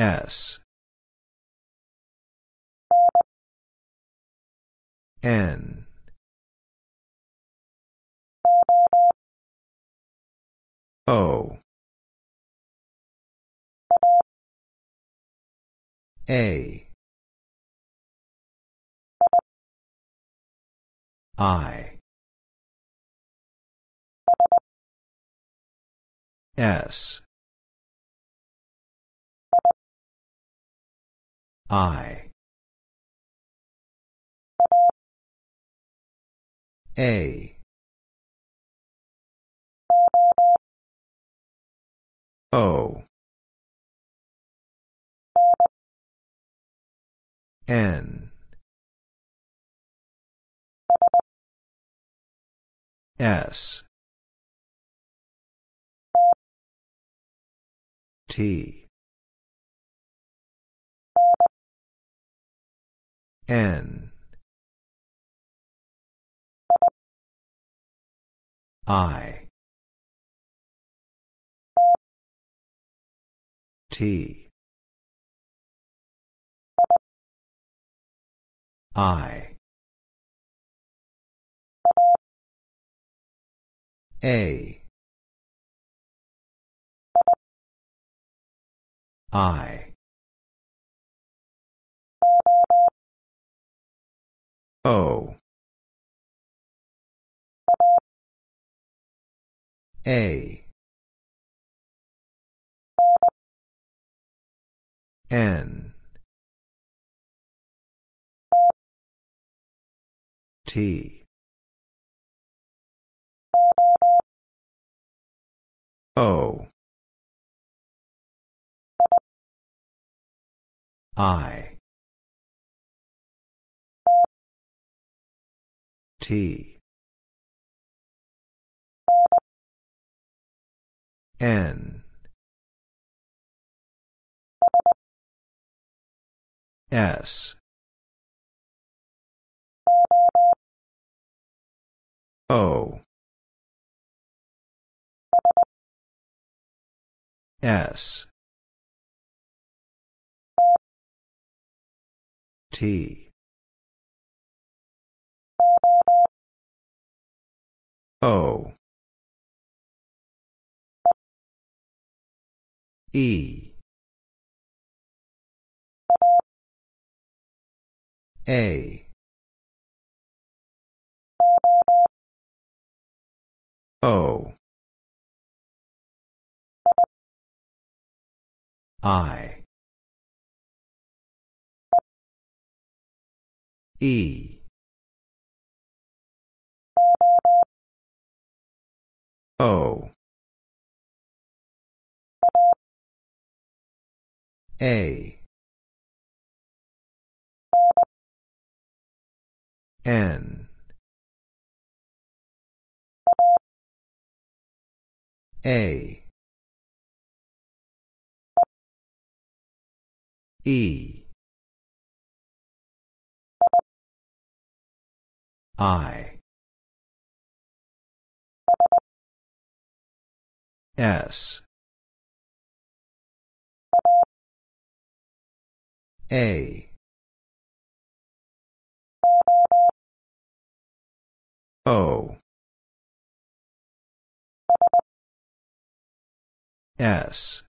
S. N. O. A. I. S I. A. O. N. S. T N. I. T. I. A. I O. A. N. T. O. I T. N. S. O. S. T O. E. A. O. I. E O. A. N. A. E. I S. A. O. S.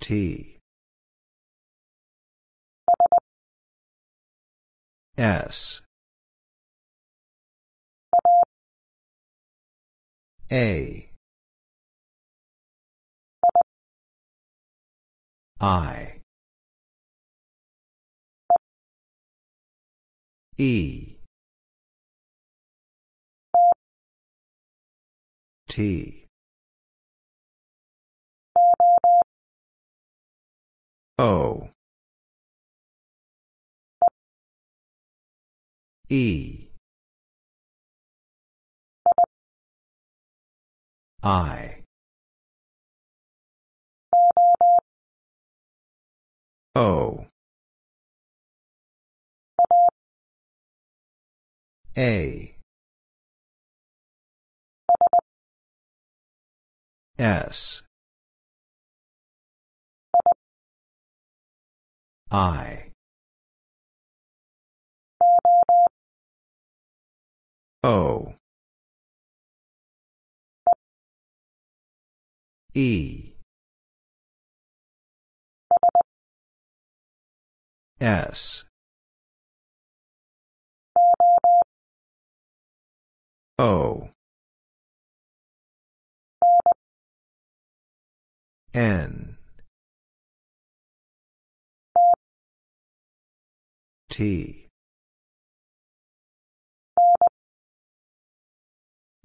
T. S A. I. E. T. O. E I. O. A. S. I. O E. S. O. N. T.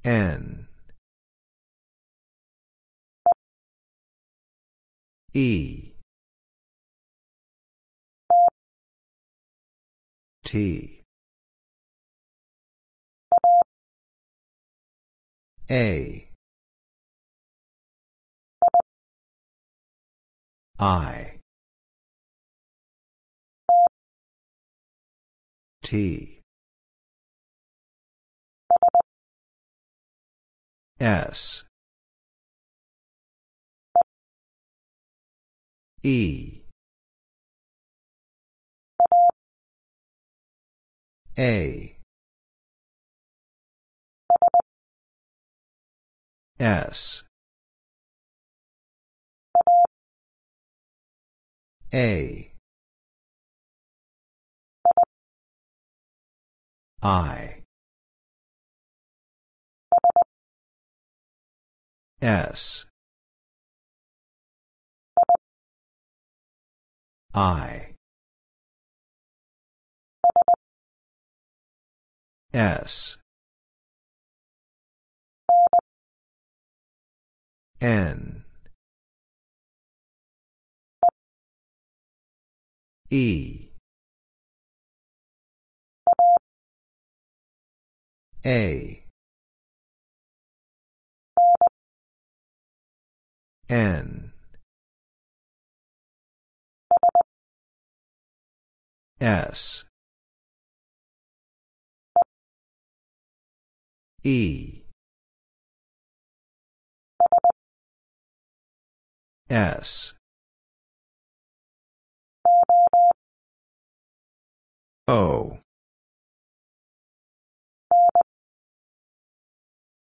N E. T. A. I. T. S E. A. S. A. I. S I. S. N. E. A. N S. E. S. O.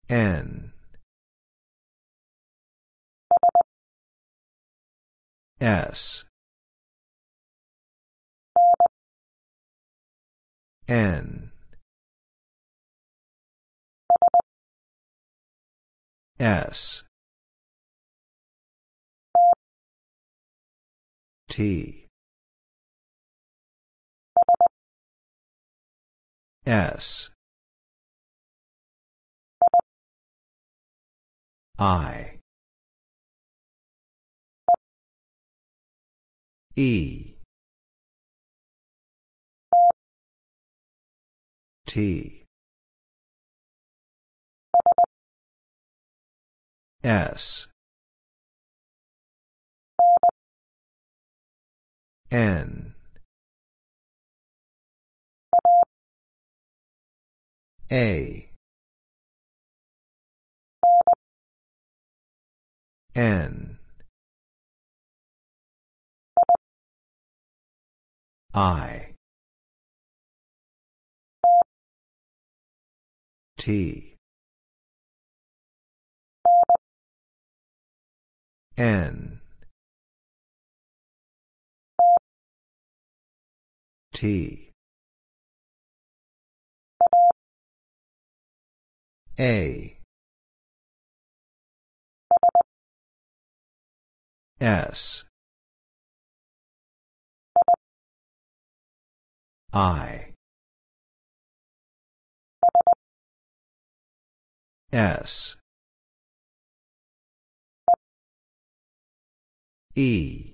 N. S N. S. T. S. I. E T. S. N. A. N. I T. N. T. A. S. I S. E.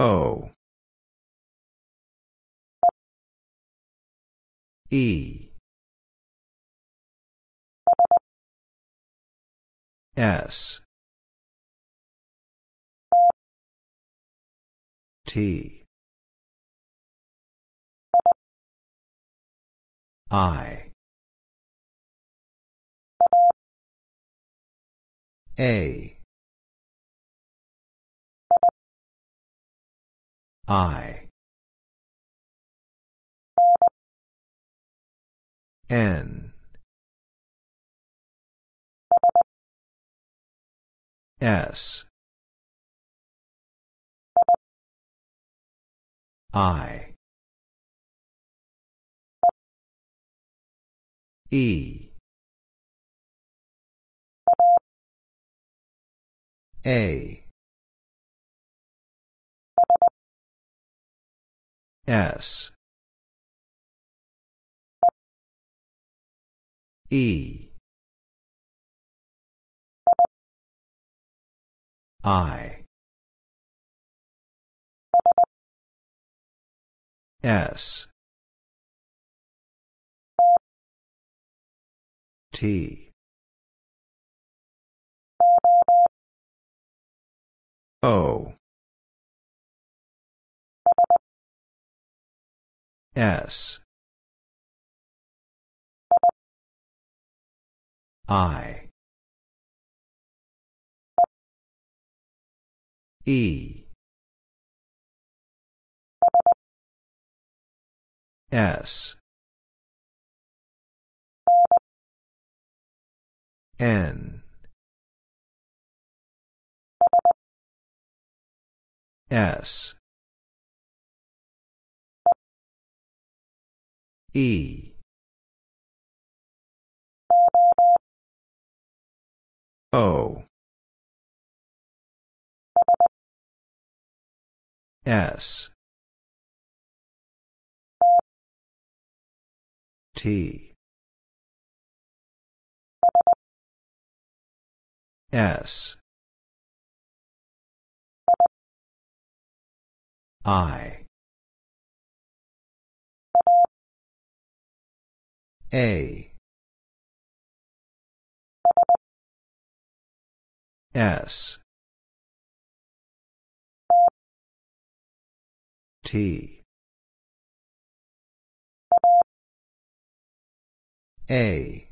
O. E. S. T I. A. I. N. S. I. E. A. S. E. I. S. T. O. S. I. E. S. N. S. E. O. S. T. S. I. A. S. T. A.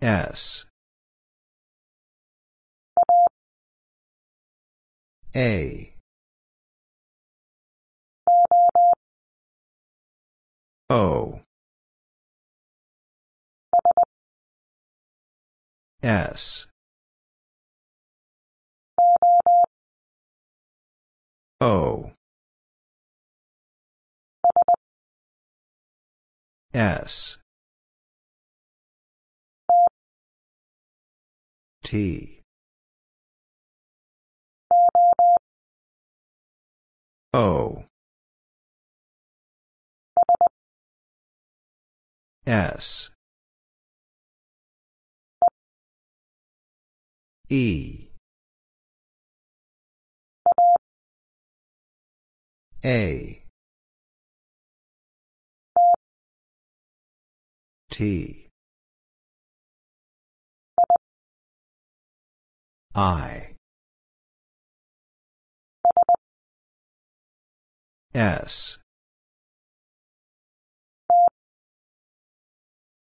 S. A. O. S. O. S. T. O. S. E. A. T. I. S.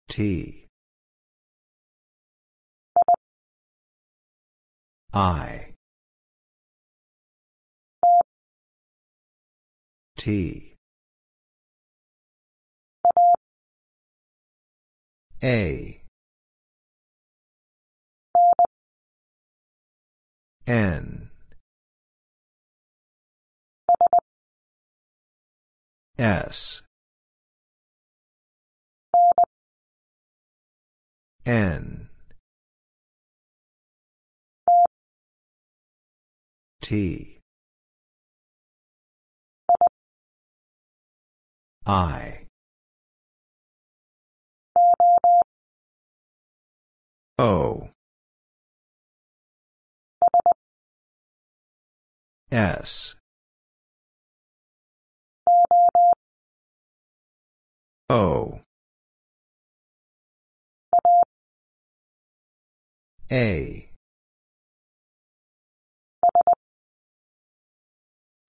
T. I. T. A. N. S. N. T. I. O. S. O. A.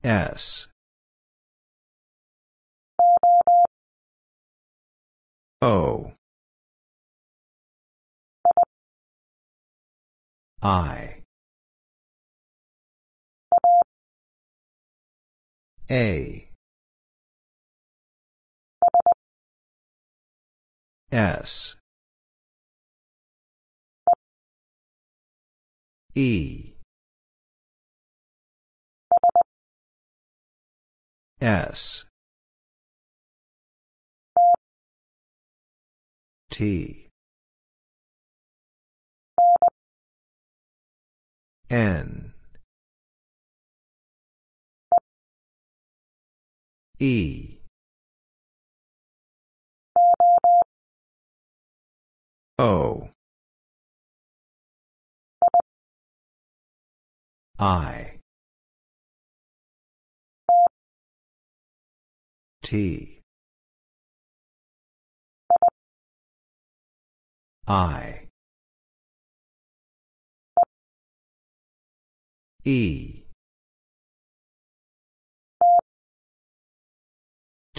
S. O. I. A. S. E. S. T. N. E. O. I. T. I. E.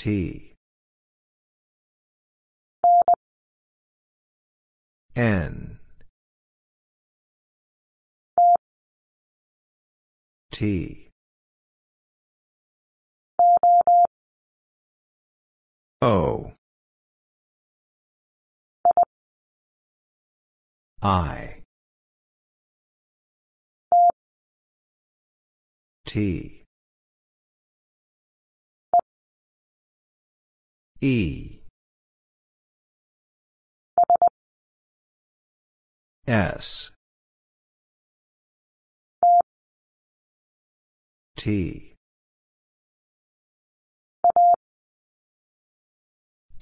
T. N. T. O. I. T. E. S. T.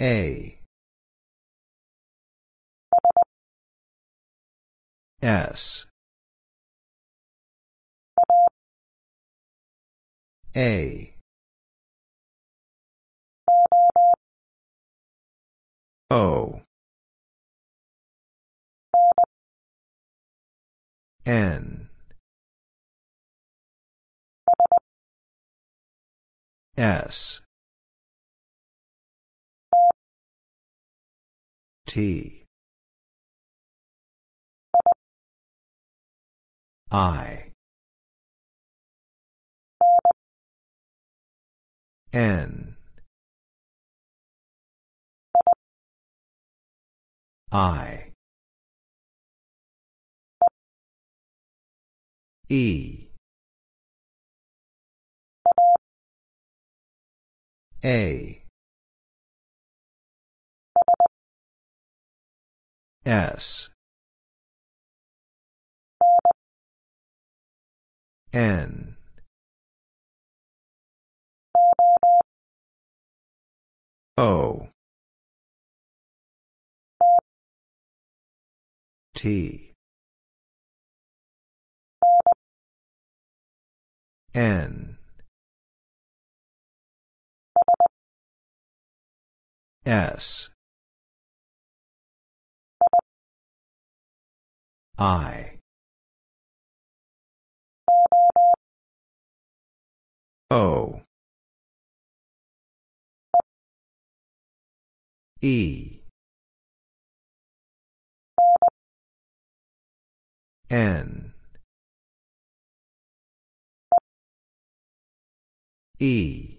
A. S. A. O. N. S. T. I. N. I. E. A. S. N. O. T. N. S. I. O. E. N. E.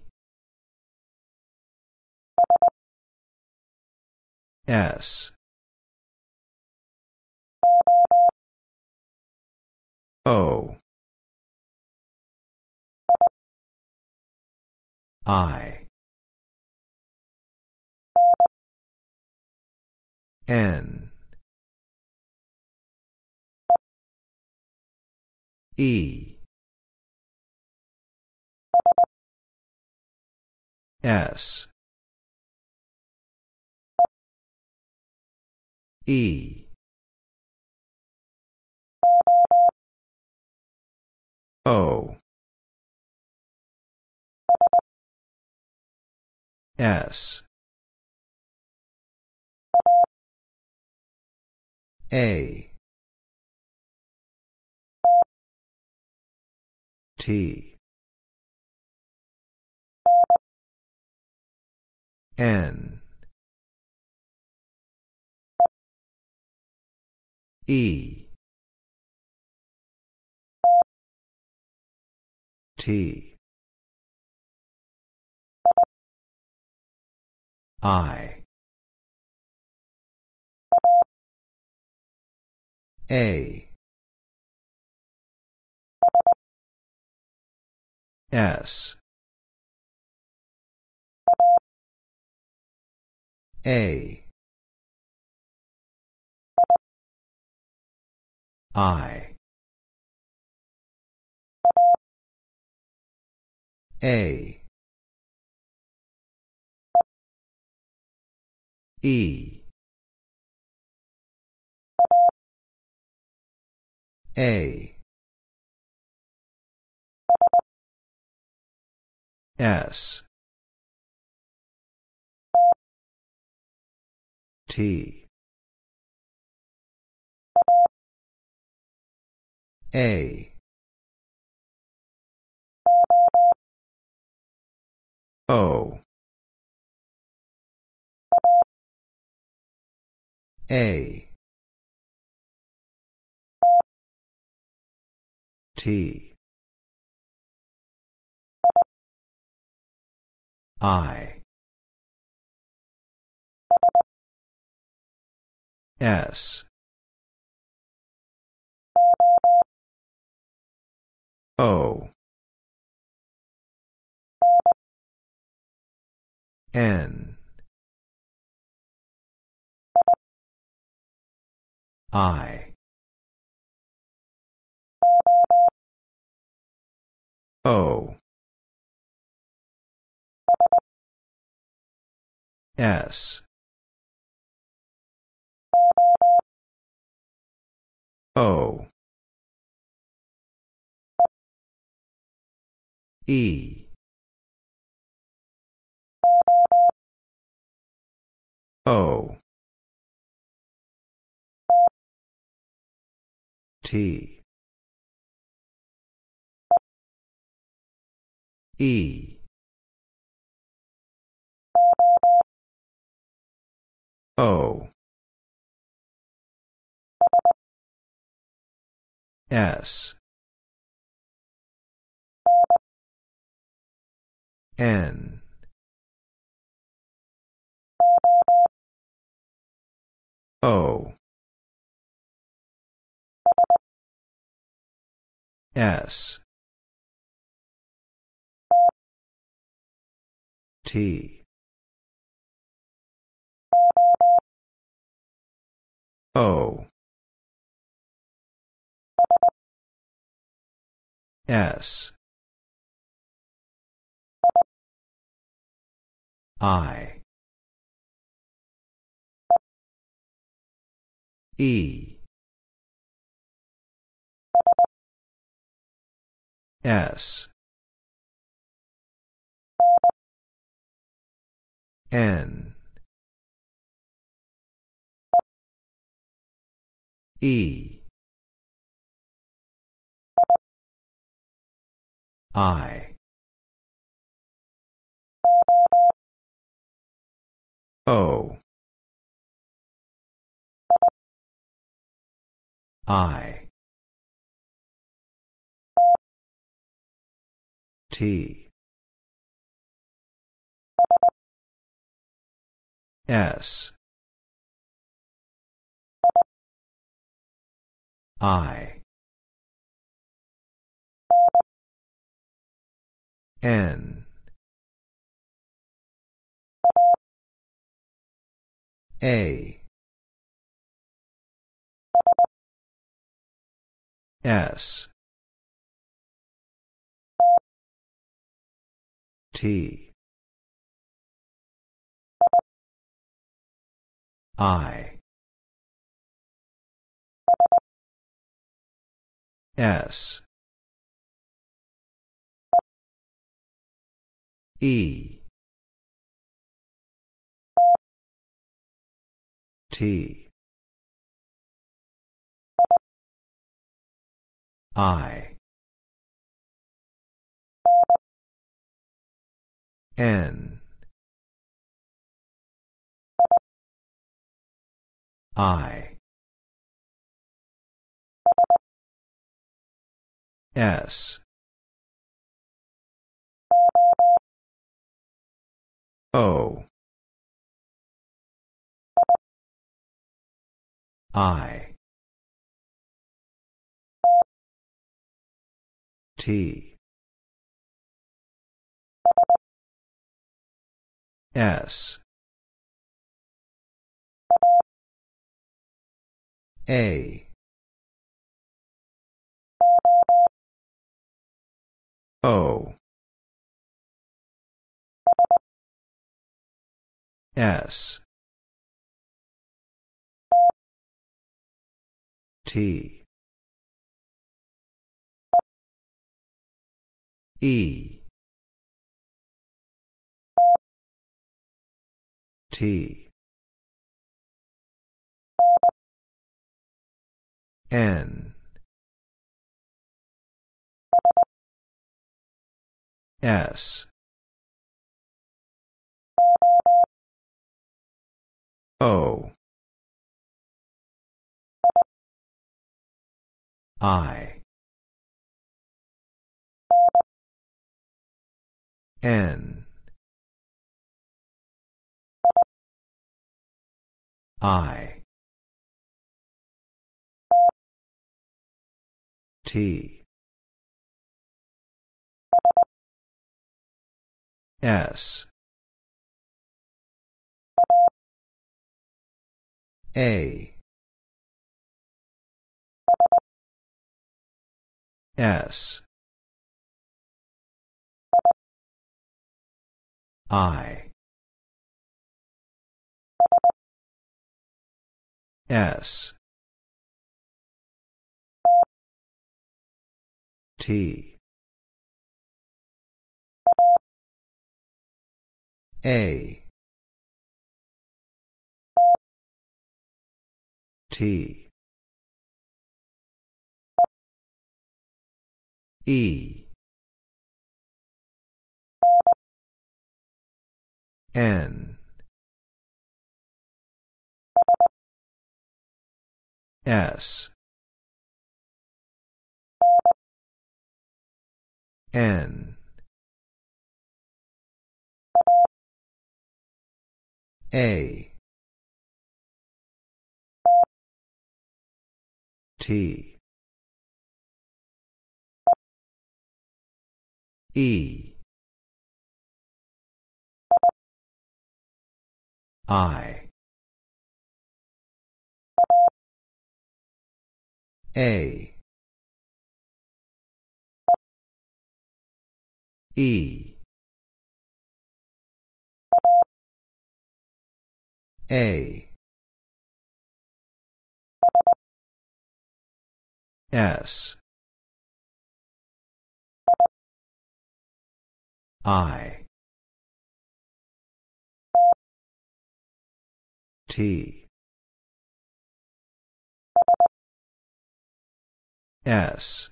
S. O. I. N. E. S. E. O. S. A. T. N. E. T. I. A. S. A. I. A. E. A. S. T. A. O. A. T. I. S. O. N. I. O. S. O. E. O. T. E. O. S. N. O. S. T. O. S. I. E. S. N. E. I. O. I. T. S. I. N. A. S. T. I. S. E. T. I. N. I. S. O. I. T. S. A. O S T E T N S. O. I. N. I. T S. A. S. I. S. T A. T. E. N. S. N A. T. E. I. A. E A. S. I. T. S.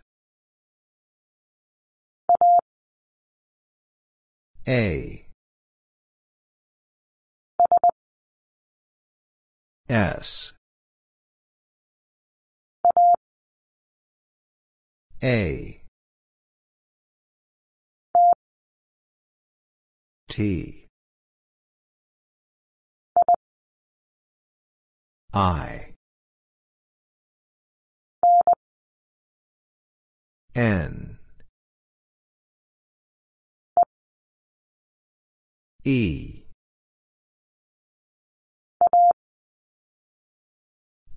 A S. A. T. I. N. E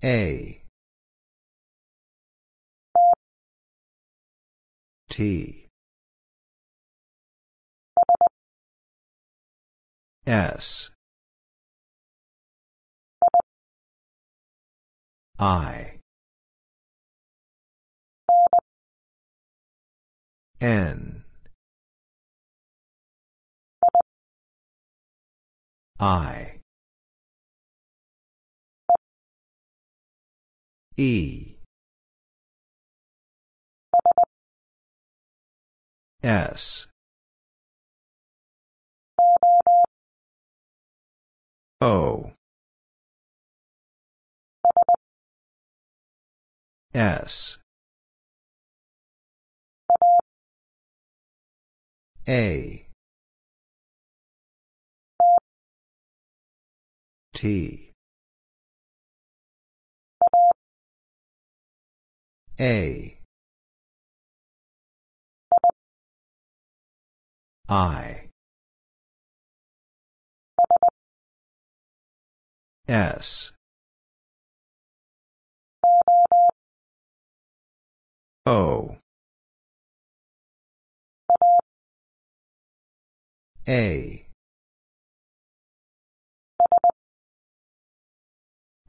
A. T. S. I. N. I E. S. O. S. A. T. A. I. S. O. A.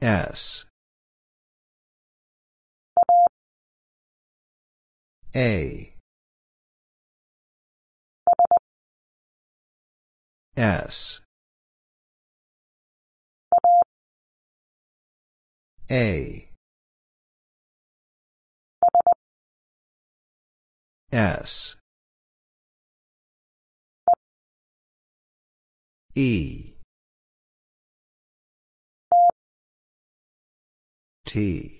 S. A. S. A. S. E. T.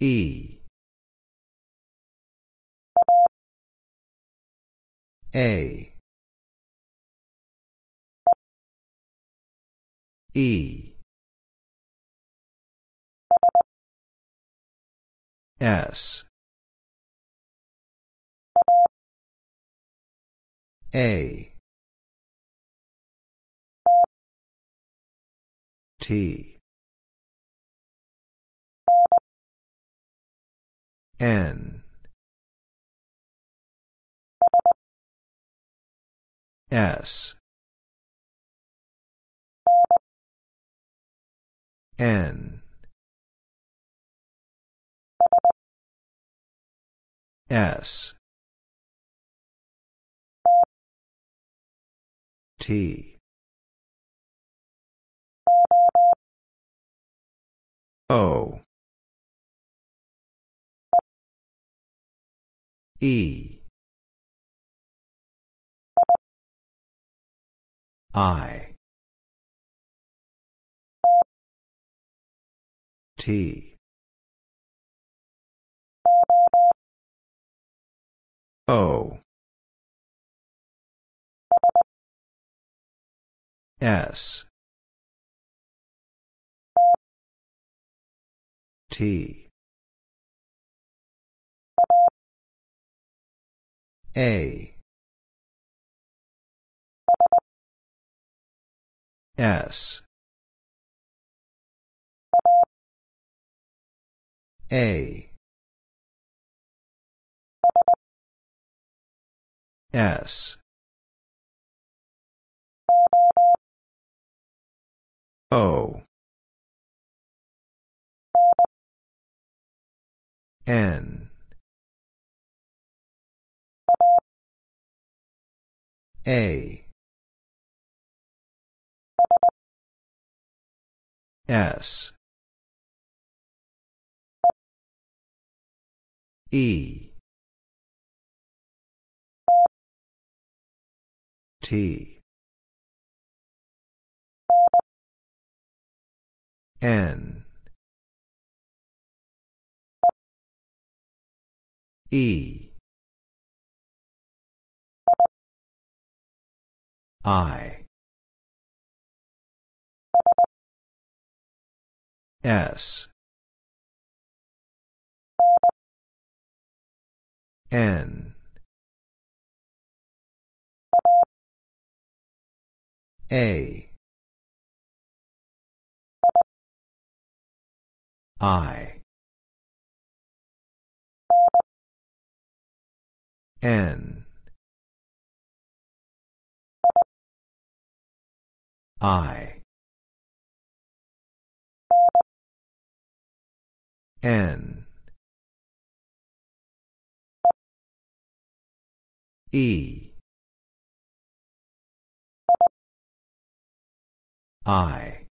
E. A. E. S. A. T. N. S. N. S. T. O. E. I. T. O. S. T. A. S. A. S. O. N. A. S. E. T. N. E. I. S. N. A. I. N. I. N. E. I.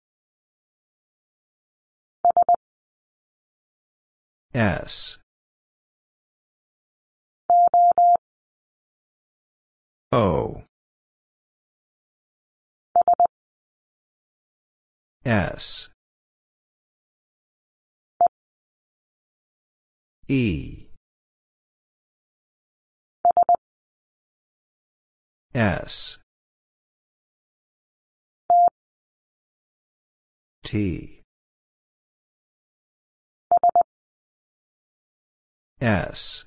S. O. S. E. S. T. S.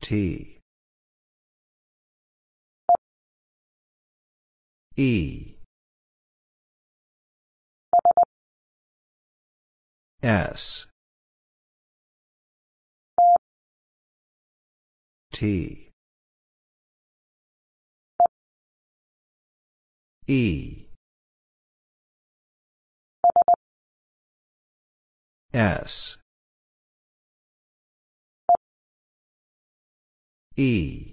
T. E. S. T. E. S. E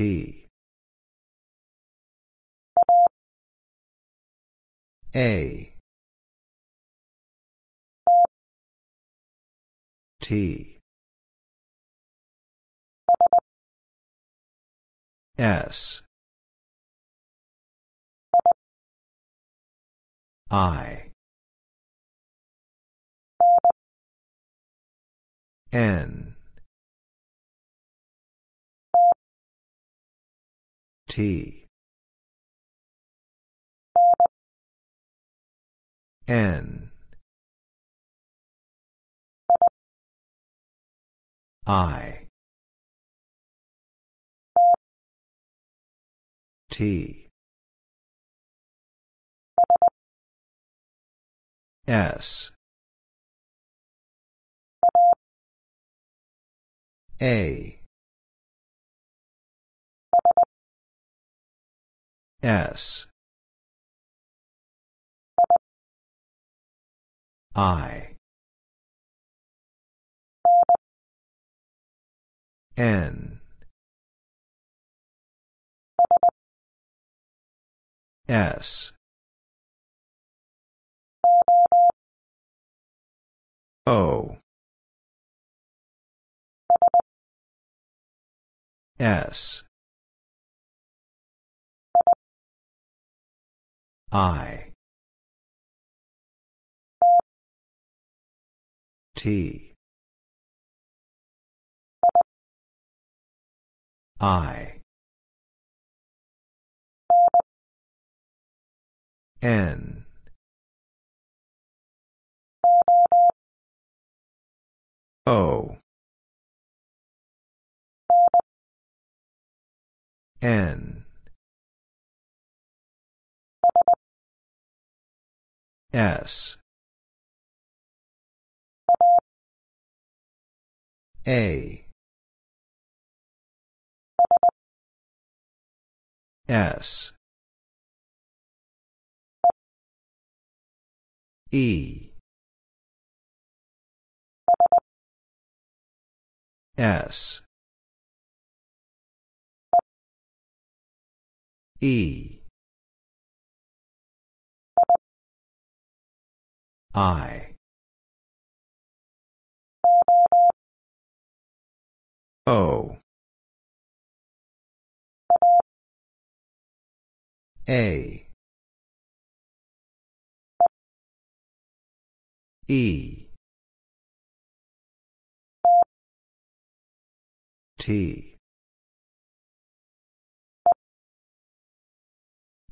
T. A. T. S. I. N T. N. I. T. S. A S. I. N. S. O. S I. T. I. N. O. N S. A. S. E. S. E I. O. A. E. T.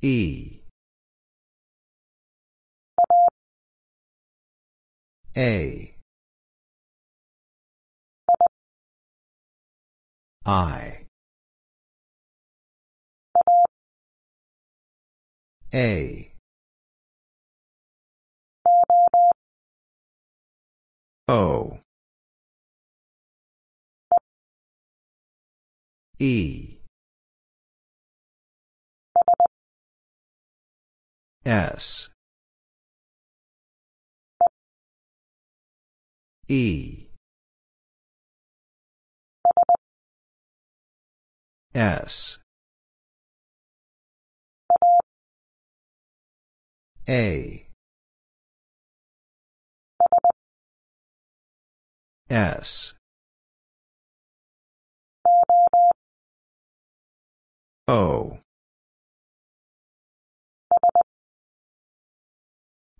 E A. I. A. O. E. S E. S. A. S. O.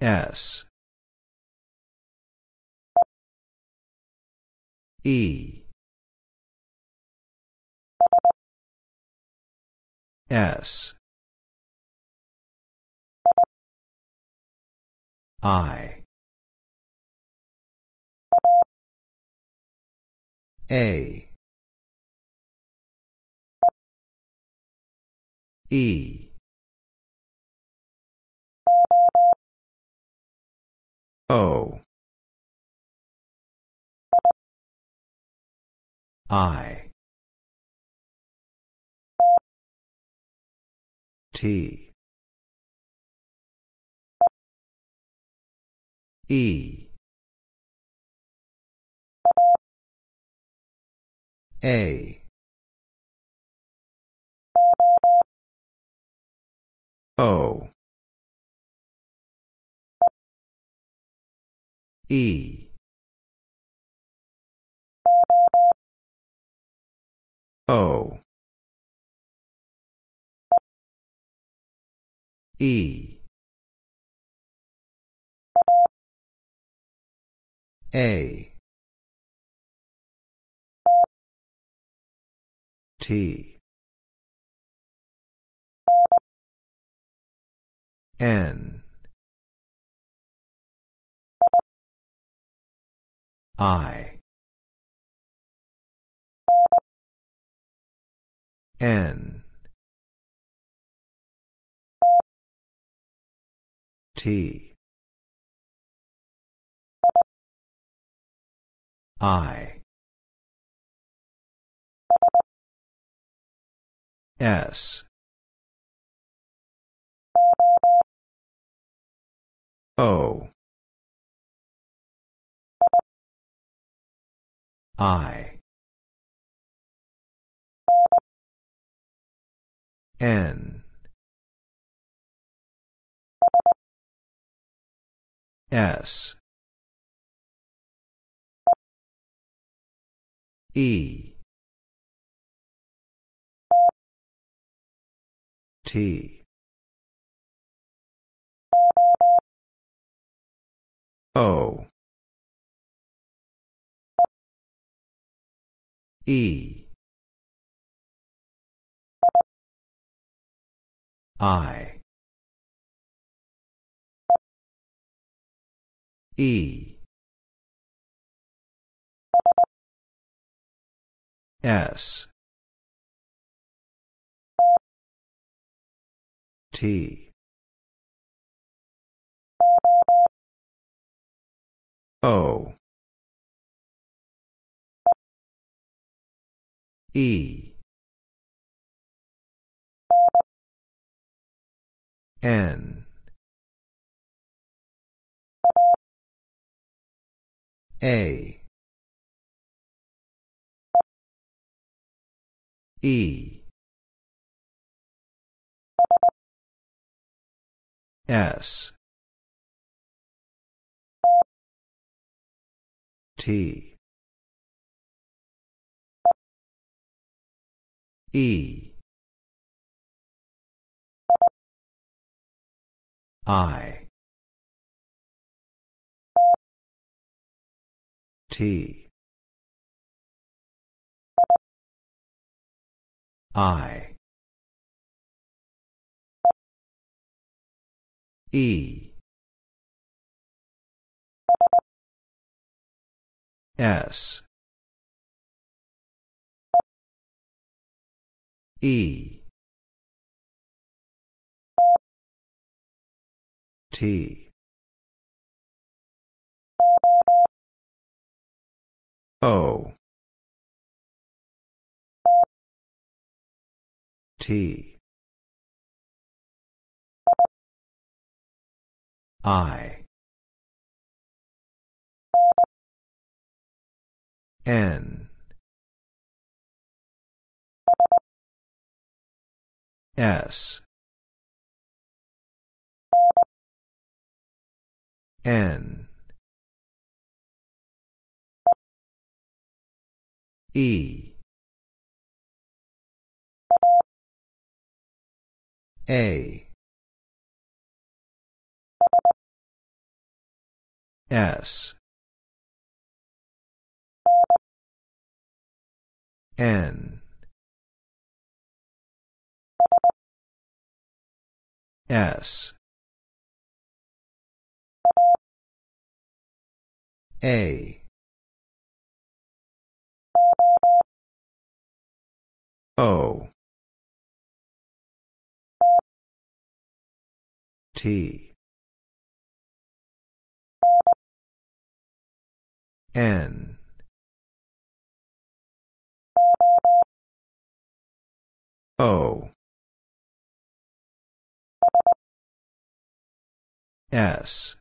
S E. S. I. A. E. O I. T. E. A. O. E O. E. A. T. N. I N. T. I. S. O. I N. S. E. T. O. E I. E. S. T. O. E N. A. E. S. T. E I. T. I. E. S. E T. O. T. I. N. S N. E. A. S. N. S A. O. T. N. O. S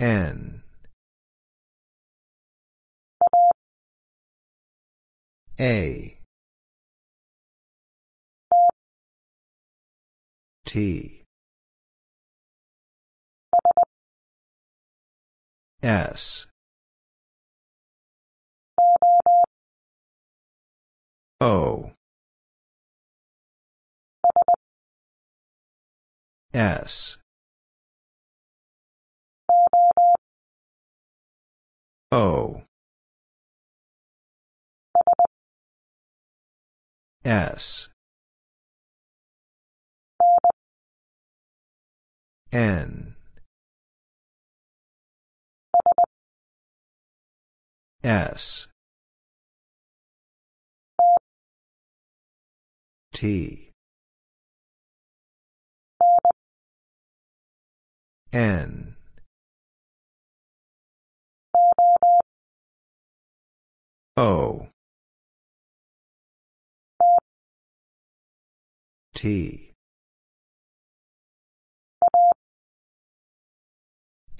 N. A. T. S. O. S O. S. N. S. T. N O T.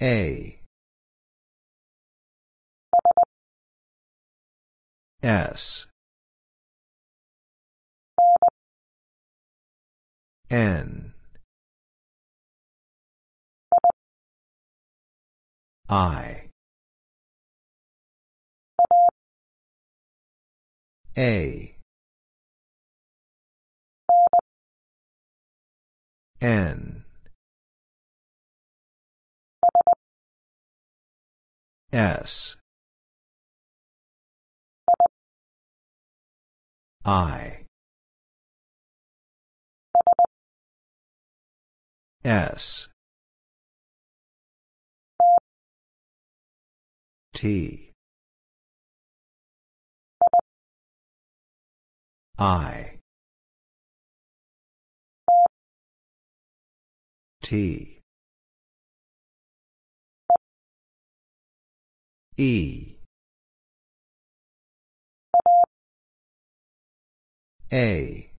A. S. N. I A. N. S. I. S. T I. T. E. A.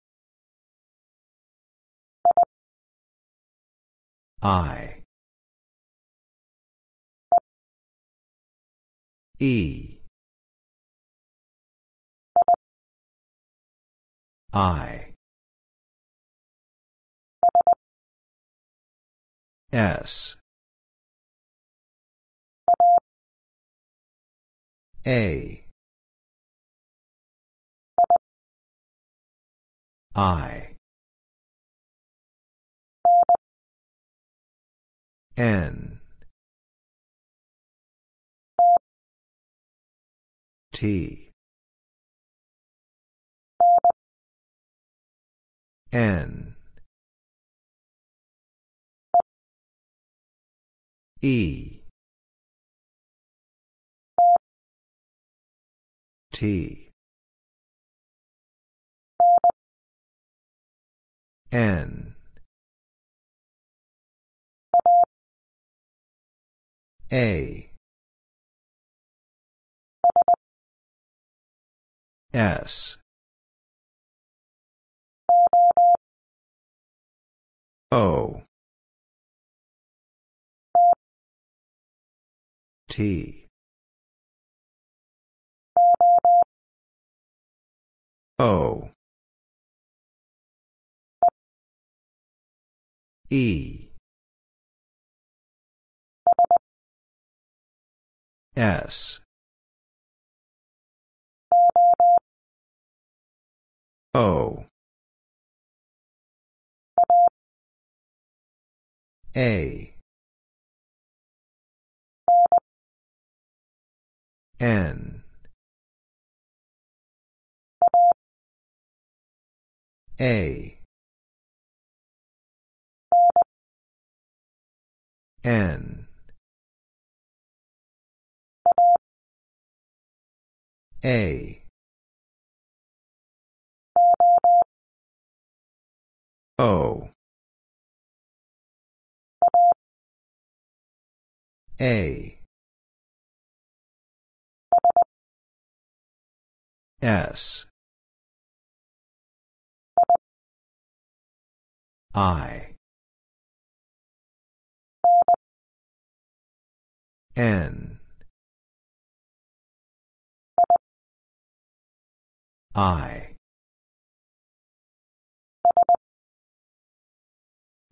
I. E I. S. A. I. N. T N E T N A S O. T. O. E. S. O A N A. N. A. O. A. S. I. N. I.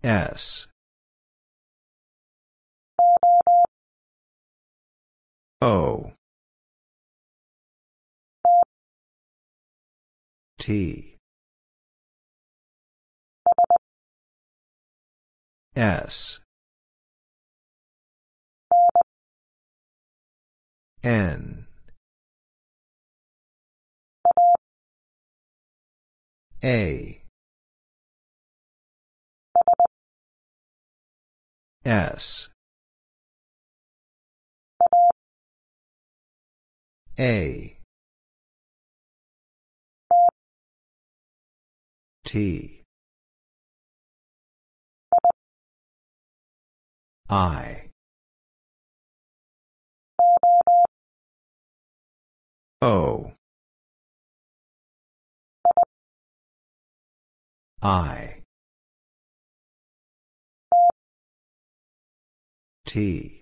S. O. T. S. N. A. S. A. T. I. O. I. T.